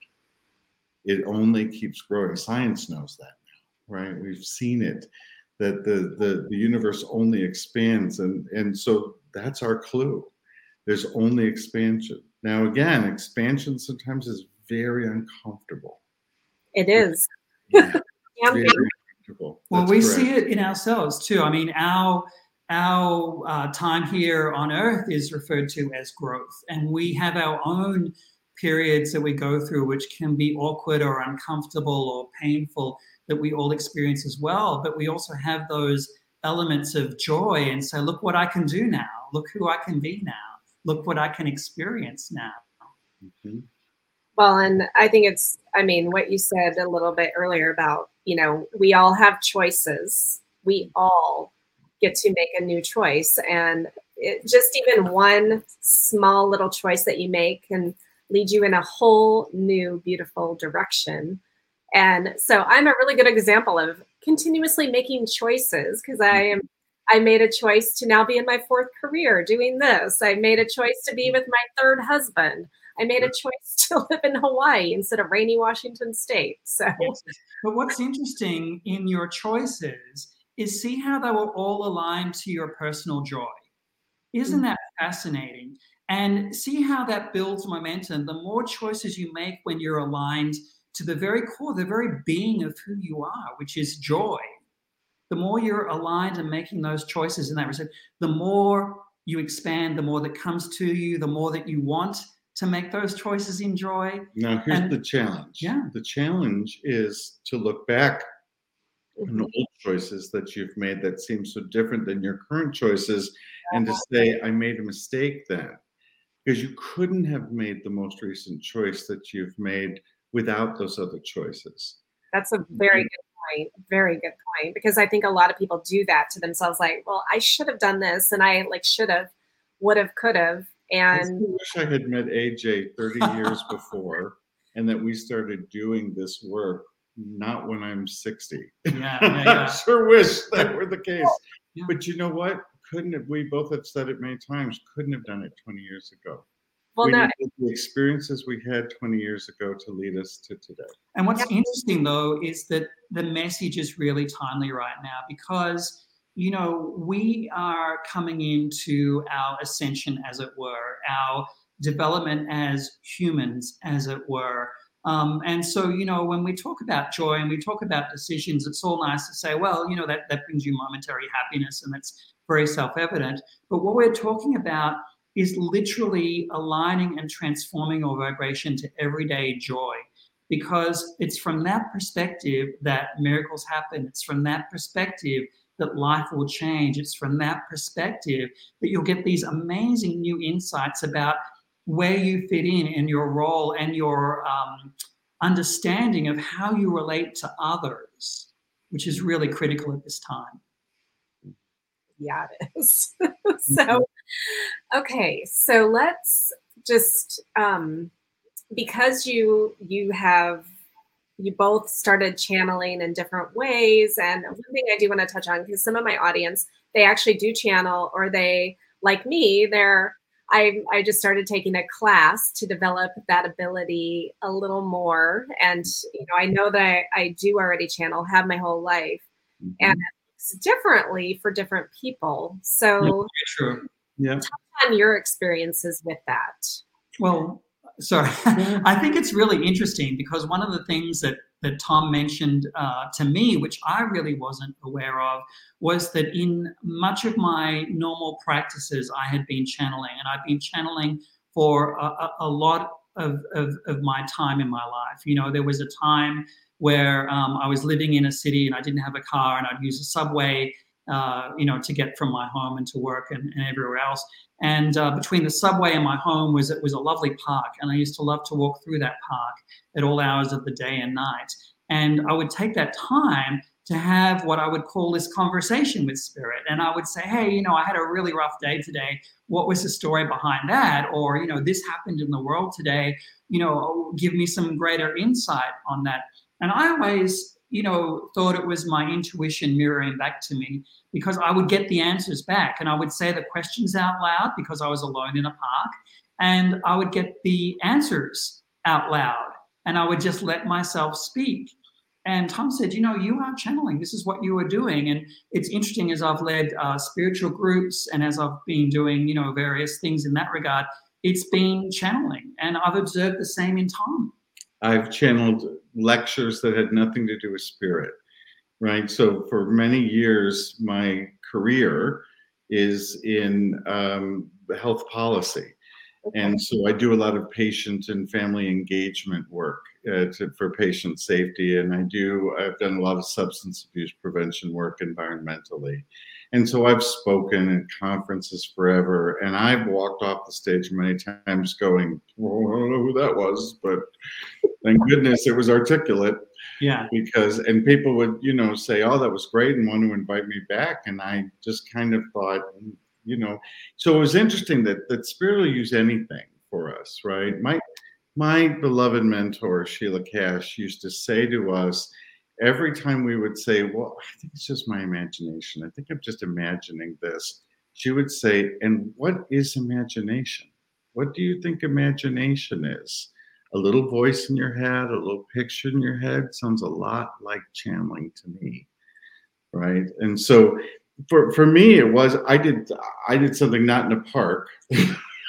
It only keeps growing. Science knows that right? We've seen it that the, the, the universe only expands. And, and so that's our clue. There's only expansion. Now, again, expansion sometimes is very uncomfortable. It is. <laughs> Yeah, very uncomfortable. Well, That's we correct. see it in ourselves too. I mean, our our uh, time here on Earth is referred to as growth, and we have our own periods that we go through, which can be awkward or uncomfortable or painful that we all experience as well. But we also have those elements of joy and say, look what I can do now. Look who I can be now. Look what I can experience now. Mhm. Well, and I think it's, I mean, what you said a little bit earlier about, you know, we all have choices. We all get to make a new choice. And it, just even one small little choice that you make can lead you in a whole new, beautiful direction. And so I'm a really good example of continuously making choices because I am. I made a choice to now be in my fourth career doing this. I made a choice to be with my third husband. I made a choice <laughs> to live in Hawaii instead of rainy Washington State. So, But what's interesting in your choices is see how they were all aligned to your personal joy. Isn't mm. that fascinating? And see how that builds momentum. The more choices you make when you're aligned to the very core, the very being of who you are, which is joy, the more you're aligned and making those choices in that respect, the more you expand, the more that comes to you, the more that you want to make those choices in joy. Now, here's And- the challenge. Yeah. The challenge is to look back on mhm, old choices that you've made that seem so different than your current choices and to say, I made a mistake then. Because you couldn't have made the most recent choice that you've made without those other choices. that's a very good point. Very good point. Because I think a lot of people do that to themselves like, well, I should have done this and I like should have, would have, could have. I And wish I had met AJ 30 years before <laughs> and that we started doing this work not when I'm 60. Yeah, yeah, <laughs> I sure wish that were the case. Yeah. But you know what? Couldn't have, we both have said it many times, couldn't have done it 20 years ago. Well, we no, needed the experiences we had 20 years ago to lead us to today. And what's interesting though is that the message is really timely right now because you know we are coming into our ascension, as it were, our development as humans, as it were. Um, and so, you know, when we talk about joy and we talk about decisions, it's all nice to say, well, you know, that, that brings you momentary happiness and that's very self evident. But what we're talking about is literally aligning and transforming your vibration to everyday joy because it's from that perspective that miracles happen. It's from that perspective that life will change. It's from that perspective that you'll get these amazing new insights about where you fit in and your role and your um, understanding of how you relate to others, which is really critical at this time. Is. <laughs> so, okay, so let's just um, because you you have you both started channeling in different ways, and one thing I do want to touch on because some of my audience they actually do channel or they like me they're I, I just started taking a class to develop that ability a little more and you know i know that I, I do already channel have my whole life and it's differently for different people so True. Yeah. on your experiences with that. Well, sorry. <laughs> I think it's really interesting because one of the things that that Tom mentioned uh, to me, which I really wasn't aware of, was that in much of my normal practices, I had been channeling, and I've been channeling for a, a, a lot of, of, of my time in my life. You know, there was a time where um, I was living in a city and I didn't have a car, and I'd use a subway. Uh, you know, to get from my home and to work and, and everywhere else. And uh, between the subway and my home was it was a lovely park, and I used to love to walk through that park at all hours of the day and night. And I would take that time to have what I would call this conversation with spirit. And I would say, hey, you know, I had a really rough day today. What was the story behind that? Or, you know, this happened in the world today. You know, give me some greater insight on that. And I always, you know, thought it was my intuition mirroring back to me because I would get the answers back and I would say the questions out loud because I was alone in a park and I would get the answers out loud and I would just let myself speak. And Tom said, you know, you are channeling. This is what you are doing. And it's interesting as I've led uh, spiritual groups and as I've been doing, you know, various things in that regard, it's been channeling. And I've observed the same in Tom. I've channeled lectures that had nothing to do with spirit, right? So for many years, my career is in um, health policy. And so I do a lot of patient and family engagement work uh, to, for patient safety. And I do, I've done a lot of substance abuse prevention work environmentally. And so I've spoken at conferences forever. And I've walked off the stage many times going, well, I don't know who that was, but thank goodness it was articulate. Yeah. Because, and people would, you know, say, oh, that was great and want to invite me back. And I just kind of thought, you know so it was interesting that that spirit will use anything for us right my my beloved mentor sheila cash used to say to us every time we would say well i think it's just my imagination. I think i'm just imagining this she would say and what is imagination? What do you think imagination is? A little voice in your head a little picture in your head sounds a lot like channeling to me right? And so for for me it was i did i did something not in a park. <laughs>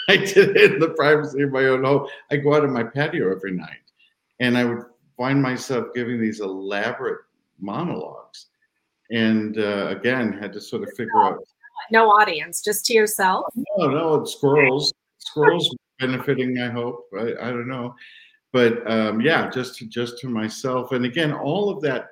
I did it in the privacy of my own home. I go out on my patio every night and i would find myself giving these elaborate monologues and uh, again had to sort of figure out no audience just to yourself? No no squirrels. Squirrels benefiting i hope. I, I don't know. But um, yeah just to, just to myself. And again all of that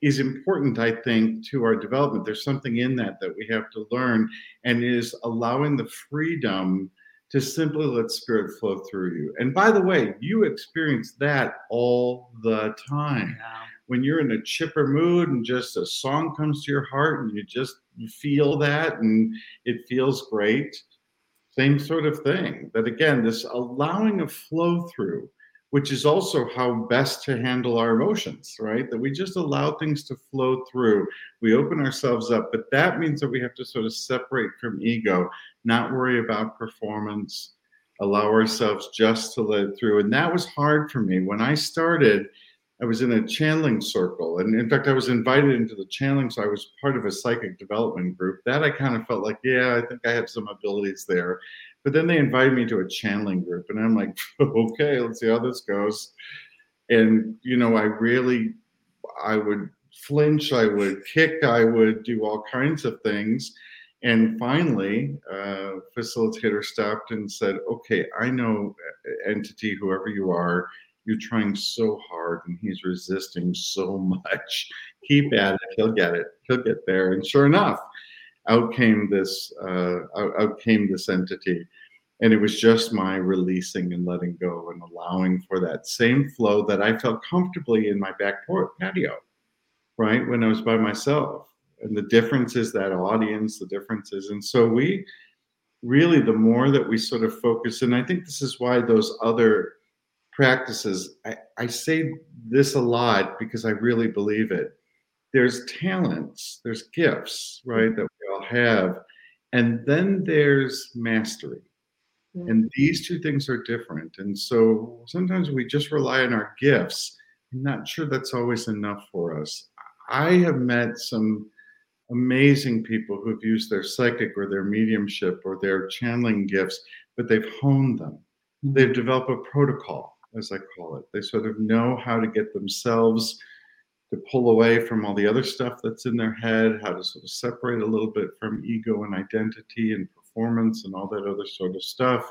is important, I think, to our development. There's something in that that we have to learn, and is allowing the freedom to simply let spirit flow through you. And by the way, you experience that all the time. Yeah. When you're in a chipper mood and just a song comes to your heart and you just you feel that and it feels great, same sort of thing. That again, this allowing a flow through which is also how best to handle our emotions, right? That we just allow things to flow through. We open ourselves up, but that means that we have to sort of separate from ego, not worry about performance, allow ourselves just to let it through. And that was hard for me. When I started, I was in a channeling circle. And in fact, I was invited into the channeling, so I was part of a psychic development group. That I kind of felt like, yeah, I think I have some abilities there. But then they invited me to a channeling group, and I'm like, <laughs> okay, let's see how this goes. And you know, I really, I would flinch, I would kick, I would do all kinds of things. And finally, uh, facilitator stopped and said, "Okay, I know entity, whoever you are, you're trying so hard, and he's resisting so <laughs> much. Keep at it; he'll get it. He'll get there." And sure enough, out came this uh, out, came this entity. And it was just my releasing and letting go and allowing for that same flow that i felt comfortably in my back patio right when i was by myself. And the difference is that audience the differences and so we really the more that we sort of focus and i think this is why those other practices I, I say this a lot because i really believe it. There's talents, there's gifts, right, that have. And then there's mastery. Mm-hmm. And these two things are different. And so sometimes we just rely on our gifts. I'm not sure that's always enough for us. I have met some amazing people who've used their psychic or their mediumship or their channeling gifts, but they've honed them. Mm-hmm. They've developed a protocol, as I call it. They sort of know how to get themselves to pull away from all the other stuff that's in their head, how to sort of separate a little bit from ego and identity and performance and all that other sort of stuff.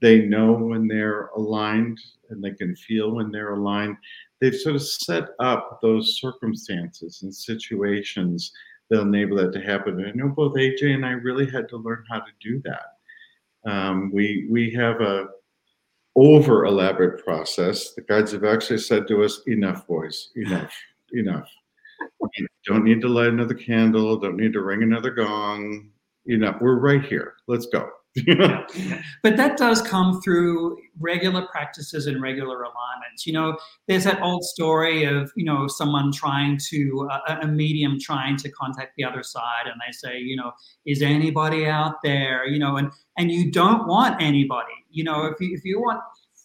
They know when they're aligned and they can feel when they're aligned. They've sort of set up those circumstances and situations that enable that to happen. And I know both AJ and I really had to learn how to do that. Um, we we have a over elaborate process. The guides have actually said to us, "Enough, boys, enough." Enough. don't need to light another candle. Don't need to ring another gong. You know, we're right here. Let's go. <laughs> but that does come through regular practices and regular alignments. You know, there's that old story of you know someone trying to uh, a medium trying to contact the other side, and they say, you know, is anybody out there? You know, and and you don't want anybody. You know, if you if you want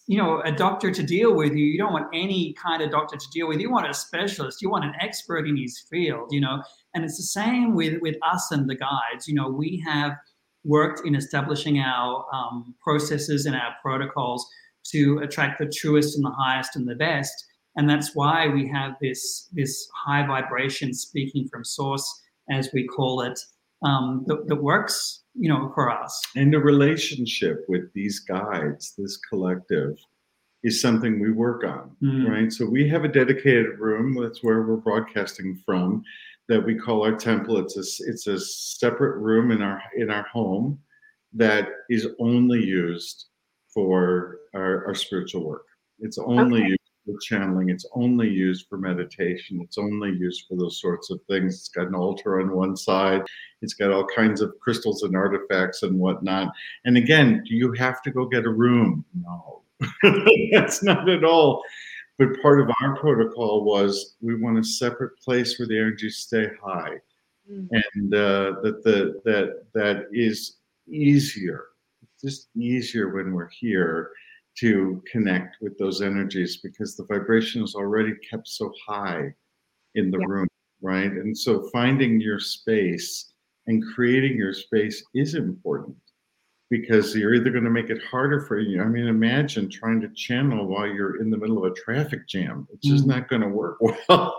you know a doctor to deal with you. You don't want any kind of doctor to deal with. You want a specialist. You want an expert in his field you know? And it's the same with with us and the guides. You know we have worked in establishing our um, processes and our protocols to attract the truest and the highest and the best. And that's why we have this this high vibration speaking from source as we call it um, that, that works you know, for us. And the relationship with these guides, this collective, is something we work on, mm. right? So we have a dedicated room. That's where we're broadcasting from. That we call our temple. It's a it's a separate room in our in our home that is only used for our, our spiritual work. It's only okay. With channeling. It's only used for meditation. It's only used for those sorts of things. It's got an altar on one side. It's got all kinds of crystals and artifacts and whatnot. And again, do you have to go get a room? No, <laughs> that's not at all. But part of our protocol was we want a separate place where the energies stay high, mm. and uh, that the that that is easier. It's just easier when we're here to connect with those energies because the vibration is already kept so high in the yeah. room, right? And so finding your space and creating your space is important because you're either going to make it harder for you. I mean, imagine trying to channel while you're in the middle of a traffic jam. It's just mm. not going to work <laughs> well.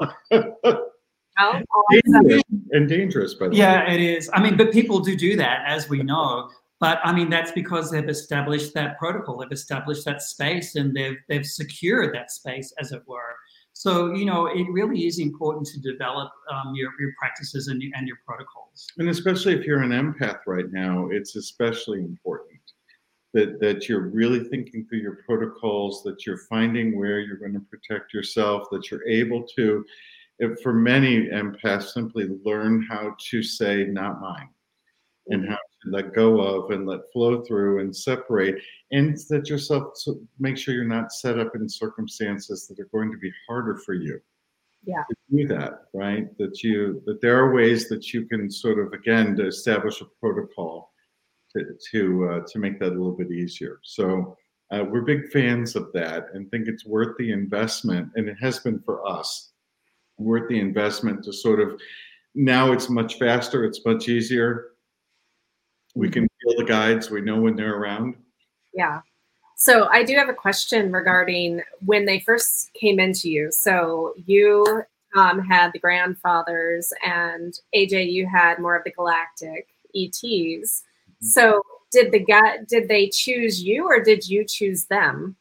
dangerous, and dangerous, by the yeah, way. Yeah, it is. I mean, but people do do that, as we know. But I mean, that's because they've established that protocol, they've established that space, and they've they've secured that space, as it were. So you know, it really is important to develop um, your your practices and, your, and your protocols. And especially if you're an empath right now, it's especially important that that you're really thinking through your protocols, that you're finding where you're going to protect yourself, that you're able to. For many empaths, simply learn how to say "not mine," and how let go of and let flow through and separate and that yourself so make sure you're not set up in circumstances that are going to be harder for you. Yeah. To do that right? That you that there are ways that you can sort of again to establish a protocol to to uh, to make that a little bit easier. So uh, we're big fans of that and think it's worth the investment and it has been for us worth the investment to sort of now it's much faster it's much easier we can feel the guides. We know when they're around. Yeah. So I do have a question regarding when they first came into you. So you um, had the grandfathers, and AJ, you had more of the galactic ETs. Mm-hmm. So did the guy did they choose you, or did you choose them?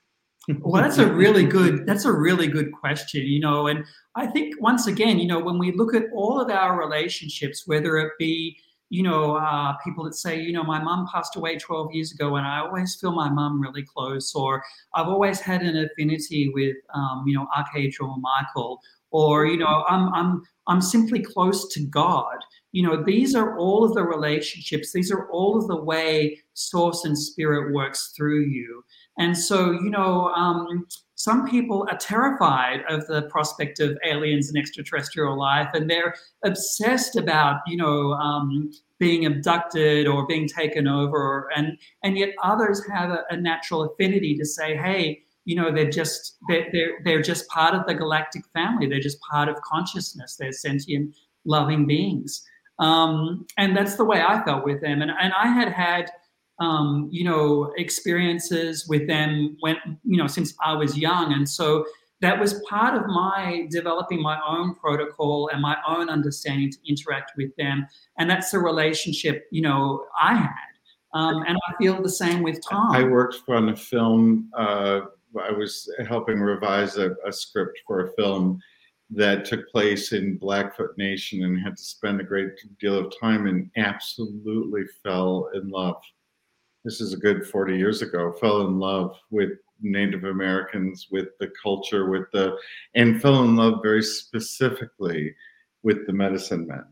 Well, that's a really good that's a really good question, you know, and I think once again, you know, when we look at all of our relationships, whether it be you know, uh, people that say, you know, my mum passed away 12 years ago and I always feel my mum really close, or I've always had an affinity with, um, you know, Archangel Michael, or, you know, I'm, I'm, I'm simply close to God. You know, these are all of the relationships, these are all of the way source and spirit works through you. And so, you know, um, some people are terrified of the prospect of aliens and extraterrestrial life, and they're obsessed about, you know, um, being abducted or being taken over. And and yet others have a, a natural affinity to say, hey, you know, they're just they're, they're they're just part of the galactic family. They're just part of consciousness. They're sentient, loving beings. Um, and that's the way I felt with them. And and I had had um, you know, experiences with them when, you know, since I was young. And so that was part of my developing my own protocol and my own understanding to interact with them. And that's the relationship, you know, I had. Um, and I feel the same with Tom. I worked on a film. Uh, I was helping revise a, a script for a film that took place in Blackfoot Nation and had to spend a great deal of time and absolutely fell in love this is a good 40 years ago, fell in love with Native Americans, with the culture, with the, and fell in love very specifically with the medicine men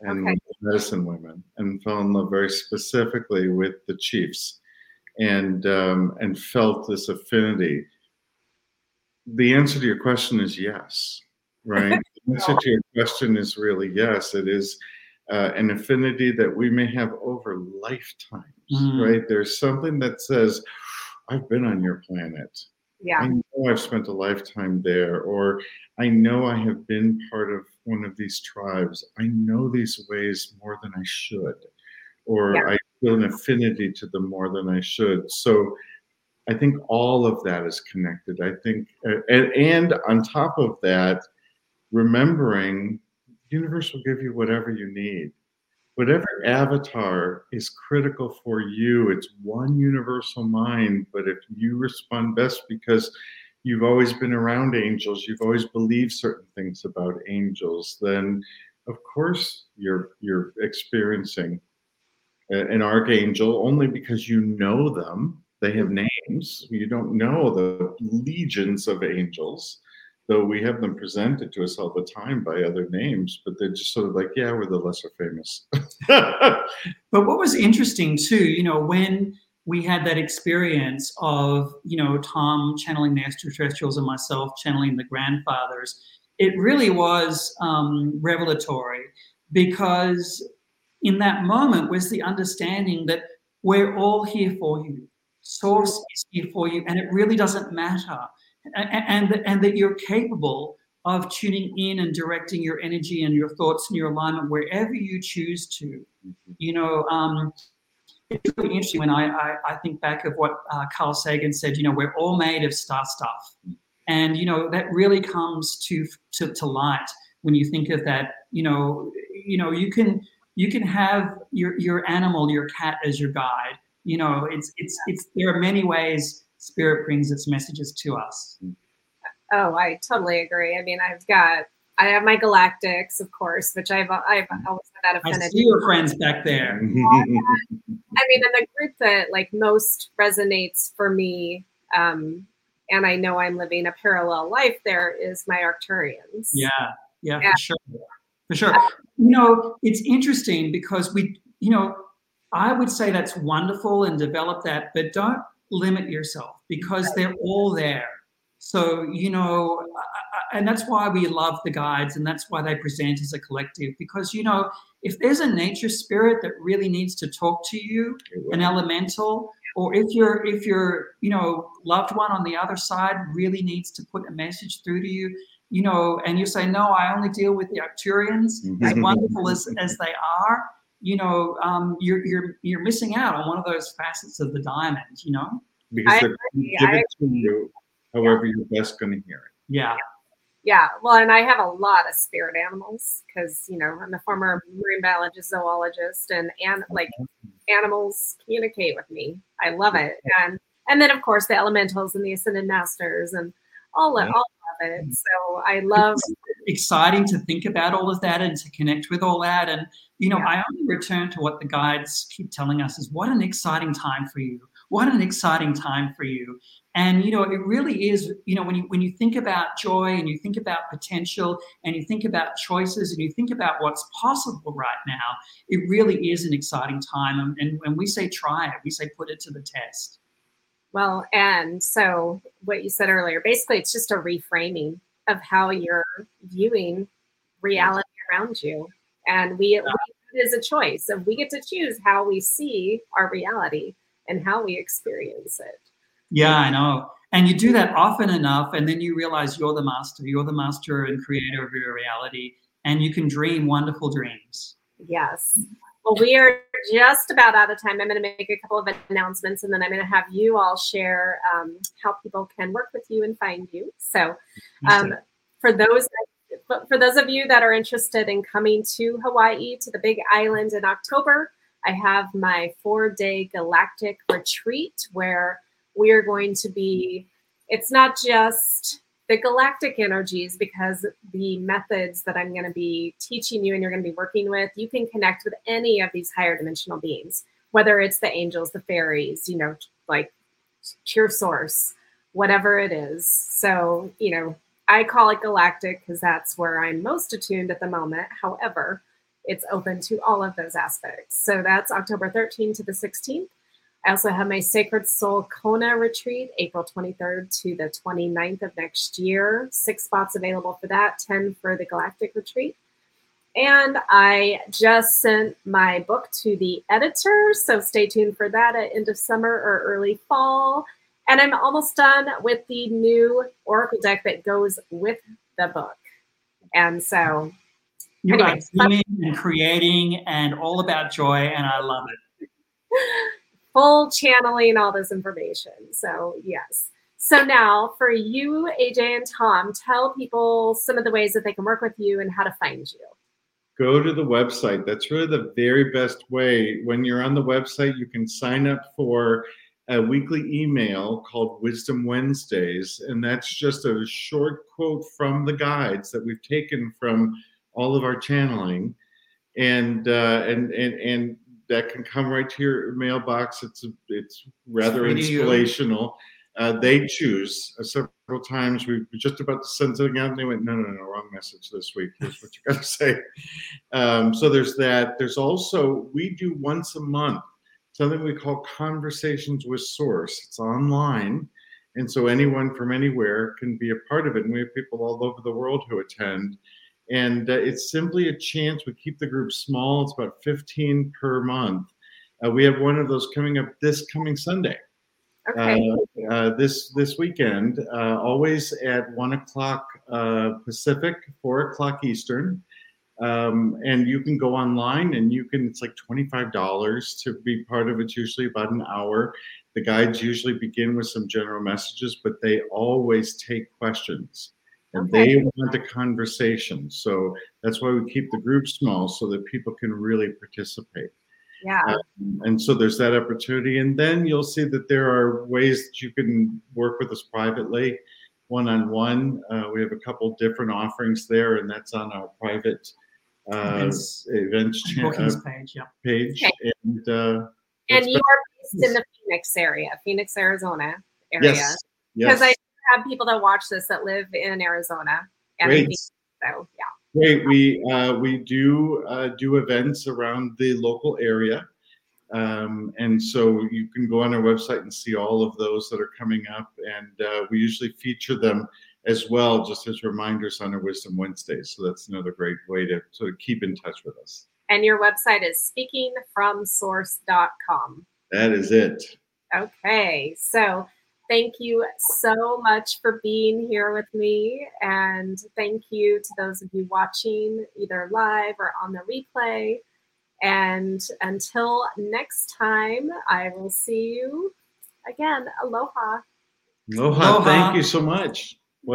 and okay. medicine women, and fell in love very specifically with the chiefs, and um, and felt this affinity. The answer to your question is yes, right? <laughs> the answer to your question is really yes. It is uh, an affinity that we may have over lifetimes, mm. right? There's something that says, I've been on your planet. Yeah. I know I've spent a lifetime there, or I know I have been part of one of these tribes. I know these ways more than I should, or yeah. I feel an affinity to them more than I should. So I think all of that is connected. I think, and, and on top of that, remembering the universe will give you whatever you need. Whatever avatar is critical for you, it's one universal mind. But if you respond best because you've always been around angels, you've always believed certain things about angels, then of course you're you're experiencing an archangel only because you know them. They have names. You don't know the legions of angels though we have them presented to us all the time by other names, but they're just sort of like, yeah, we're the lesser famous. <laughs> but what was interesting too, you know, when we had that experience of, you know, Tom channeling the extraterrestrials and myself channeling the grandfathers, it really was um, revelatory because in that moment was the understanding that we're all here for you. Source is here for you, and it really doesn't matter and, and, and that you're capable of tuning in and directing your energy and your thoughts and your alignment wherever you choose to. Mm-hmm. You know, um, it's really interesting when I, I, I think back of what uh, Carl Sagan said, you know, we're all made of star stuff. And, you know, that really comes to, to, to light when you think of that, you know, you know, you can, you can have your, your animal, your cat as your guide. You know, it's, it's, it's, there are many ways spirit brings its messages to us. Oh, I totally agree. I mean, I've got I have my galactics, of course, which I've I've always had that affinity. I see your friends back there. <laughs> I mean, in the group that like most resonates for me, um, and I know I'm living a parallel life. There is my Arcturians. Yeah, yeah, yeah. for sure, for sure. You know, it's interesting because we, you know, I would say that's wonderful and develop that, but don't limit yourself because they're all there. So, you know, and that's why we love the guides and that's why they present as a collective because, you know, if there's a nature spirit that really needs to talk to you, an elemental, or if your if your you know loved one on the other side really needs to put a message through to you, you know, and you say, no, I only deal with the Arcturians, as mm-hmm. wonderful as, as they are, you know, um, you're you're you're missing out on one of those facets of the diamond, you know. Because I agree. give I it to you, however yeah. you're best going to hear it. Yeah. Yeah, well, and I have a lot of spirit animals because you know I'm a former marine biologist, zoologist, and and like animals communicate with me. I love it, and and then of course the elementals and the ascended masters and all of, all of it. So I love. It's exciting to think about all of that and to connect with all that, and you know, yeah. I only return to what the guides keep telling us is what an exciting time for you. What an exciting time for you. And you know, it really is, you know, when you when you think about joy and you think about potential and you think about choices and you think about what's possible right now, it really is an exciting time. And, and when we say try it, we say put it to the test. Well, and so what you said earlier, basically it's just a reframing of how you're viewing reality around you and we, yeah. we it is a choice. And we get to choose how we see our reality and how we experience it. Yeah i know. And you do that often enough and then you realize you're the master you're the master and creator of your reality and you can dream wonderful dreams. Yes. Well we are just about out of time. I'm going to make a couple of announcements and then i'm going to have you all share um, how people can work with you and find you. So um, for those that but for those of you that are interested in coming to Hawaii, to the Big Island in October, I have my four day galactic retreat where we are going to be, it's not just the galactic energies because the methods that I'm going to be teaching you and you're going to be working with, you can connect with any of these higher dimensional beings, whether it's the angels, the fairies, you know, like pure source, whatever it is. So, you know, I call it galactic because that's where I'm most attuned at the moment. However, it's open to all of those aspects. So that's October 13th to the 16th. I also have my Sacred Soul Kona retreat, April 23rd to the 29th of next year. Six spots available for that, 10 for the Galactic retreat. And I just sent my book to the editor, so stay tuned for that at end of summer or early fall. And I'm almost done with the new Oracle deck that goes with the book. And so, you are dreaming and creating and all about joy, and I love it. <laughs> Full channeling all this information. So, yes. So now for you, AJ and Tom, tell people some of the ways that they can work with you and how to find you. Go to the website. That's really the very best way. When you're on the website, you can sign up for a weekly email called Wisdom Wednesdays, and that's just a short quote from the guides that we've taken from all of our channeling, and uh, and and and that can come right to your mailbox. It's it's rather inspirational. Uh, they choose uh, several times. We were just about to send something out, and they went, "No, no, no, wrong message this week. Here's what you got to <laughs> say." Um, so there's that. There's also we do once a month something we call Conversations with Source. It's online. And so anyone from anywhere can be a part of it. And we have people all over the world who attend. And uh, it's simply a chance. We keep the group small. It's about 15 per month. Uh, we have one of those coming up this coming Sunday. Okay. Uh, uh this this weekend, uh, always at one o'clock uh, Pacific, four o'clock Eastern. Um, and you can go online and you can, it's like $25 to be part of it. It's usually about an hour. The guides usually begin with some general messages, but they always take questions and okay. they want a conversation. So that's why we keep the group small so that people can really participate. Yeah. Um, and so there's that opportunity. And then you'll see that there are ways that you can work with us privately, one on one. We have a couple different offerings there, and that's on our private uh, events, events cha- uh, page, yeah. page. Okay. And, uh, and you are based in the Phoenix area, Phoenix, Arizona area. Yes. Because yes. I have people that watch this that live in Arizona. And Great. So yeah. Great. We uh, we do uh, do events around the local area, um, and so you can go on our website and see all of those that are coming up. And uh, we usually feature them as well, just as reminders on our Wisdom Wednesdays. So that's another great way to sort of keep in touch with us. And your website is speakingfromsource.com. That is it. Okay. So thank you so much for being here with me. And thank you to those of you watching either live or on the replay. And until next time, I will see you again. Aloha. Aloha. Aloha. Thank you so much.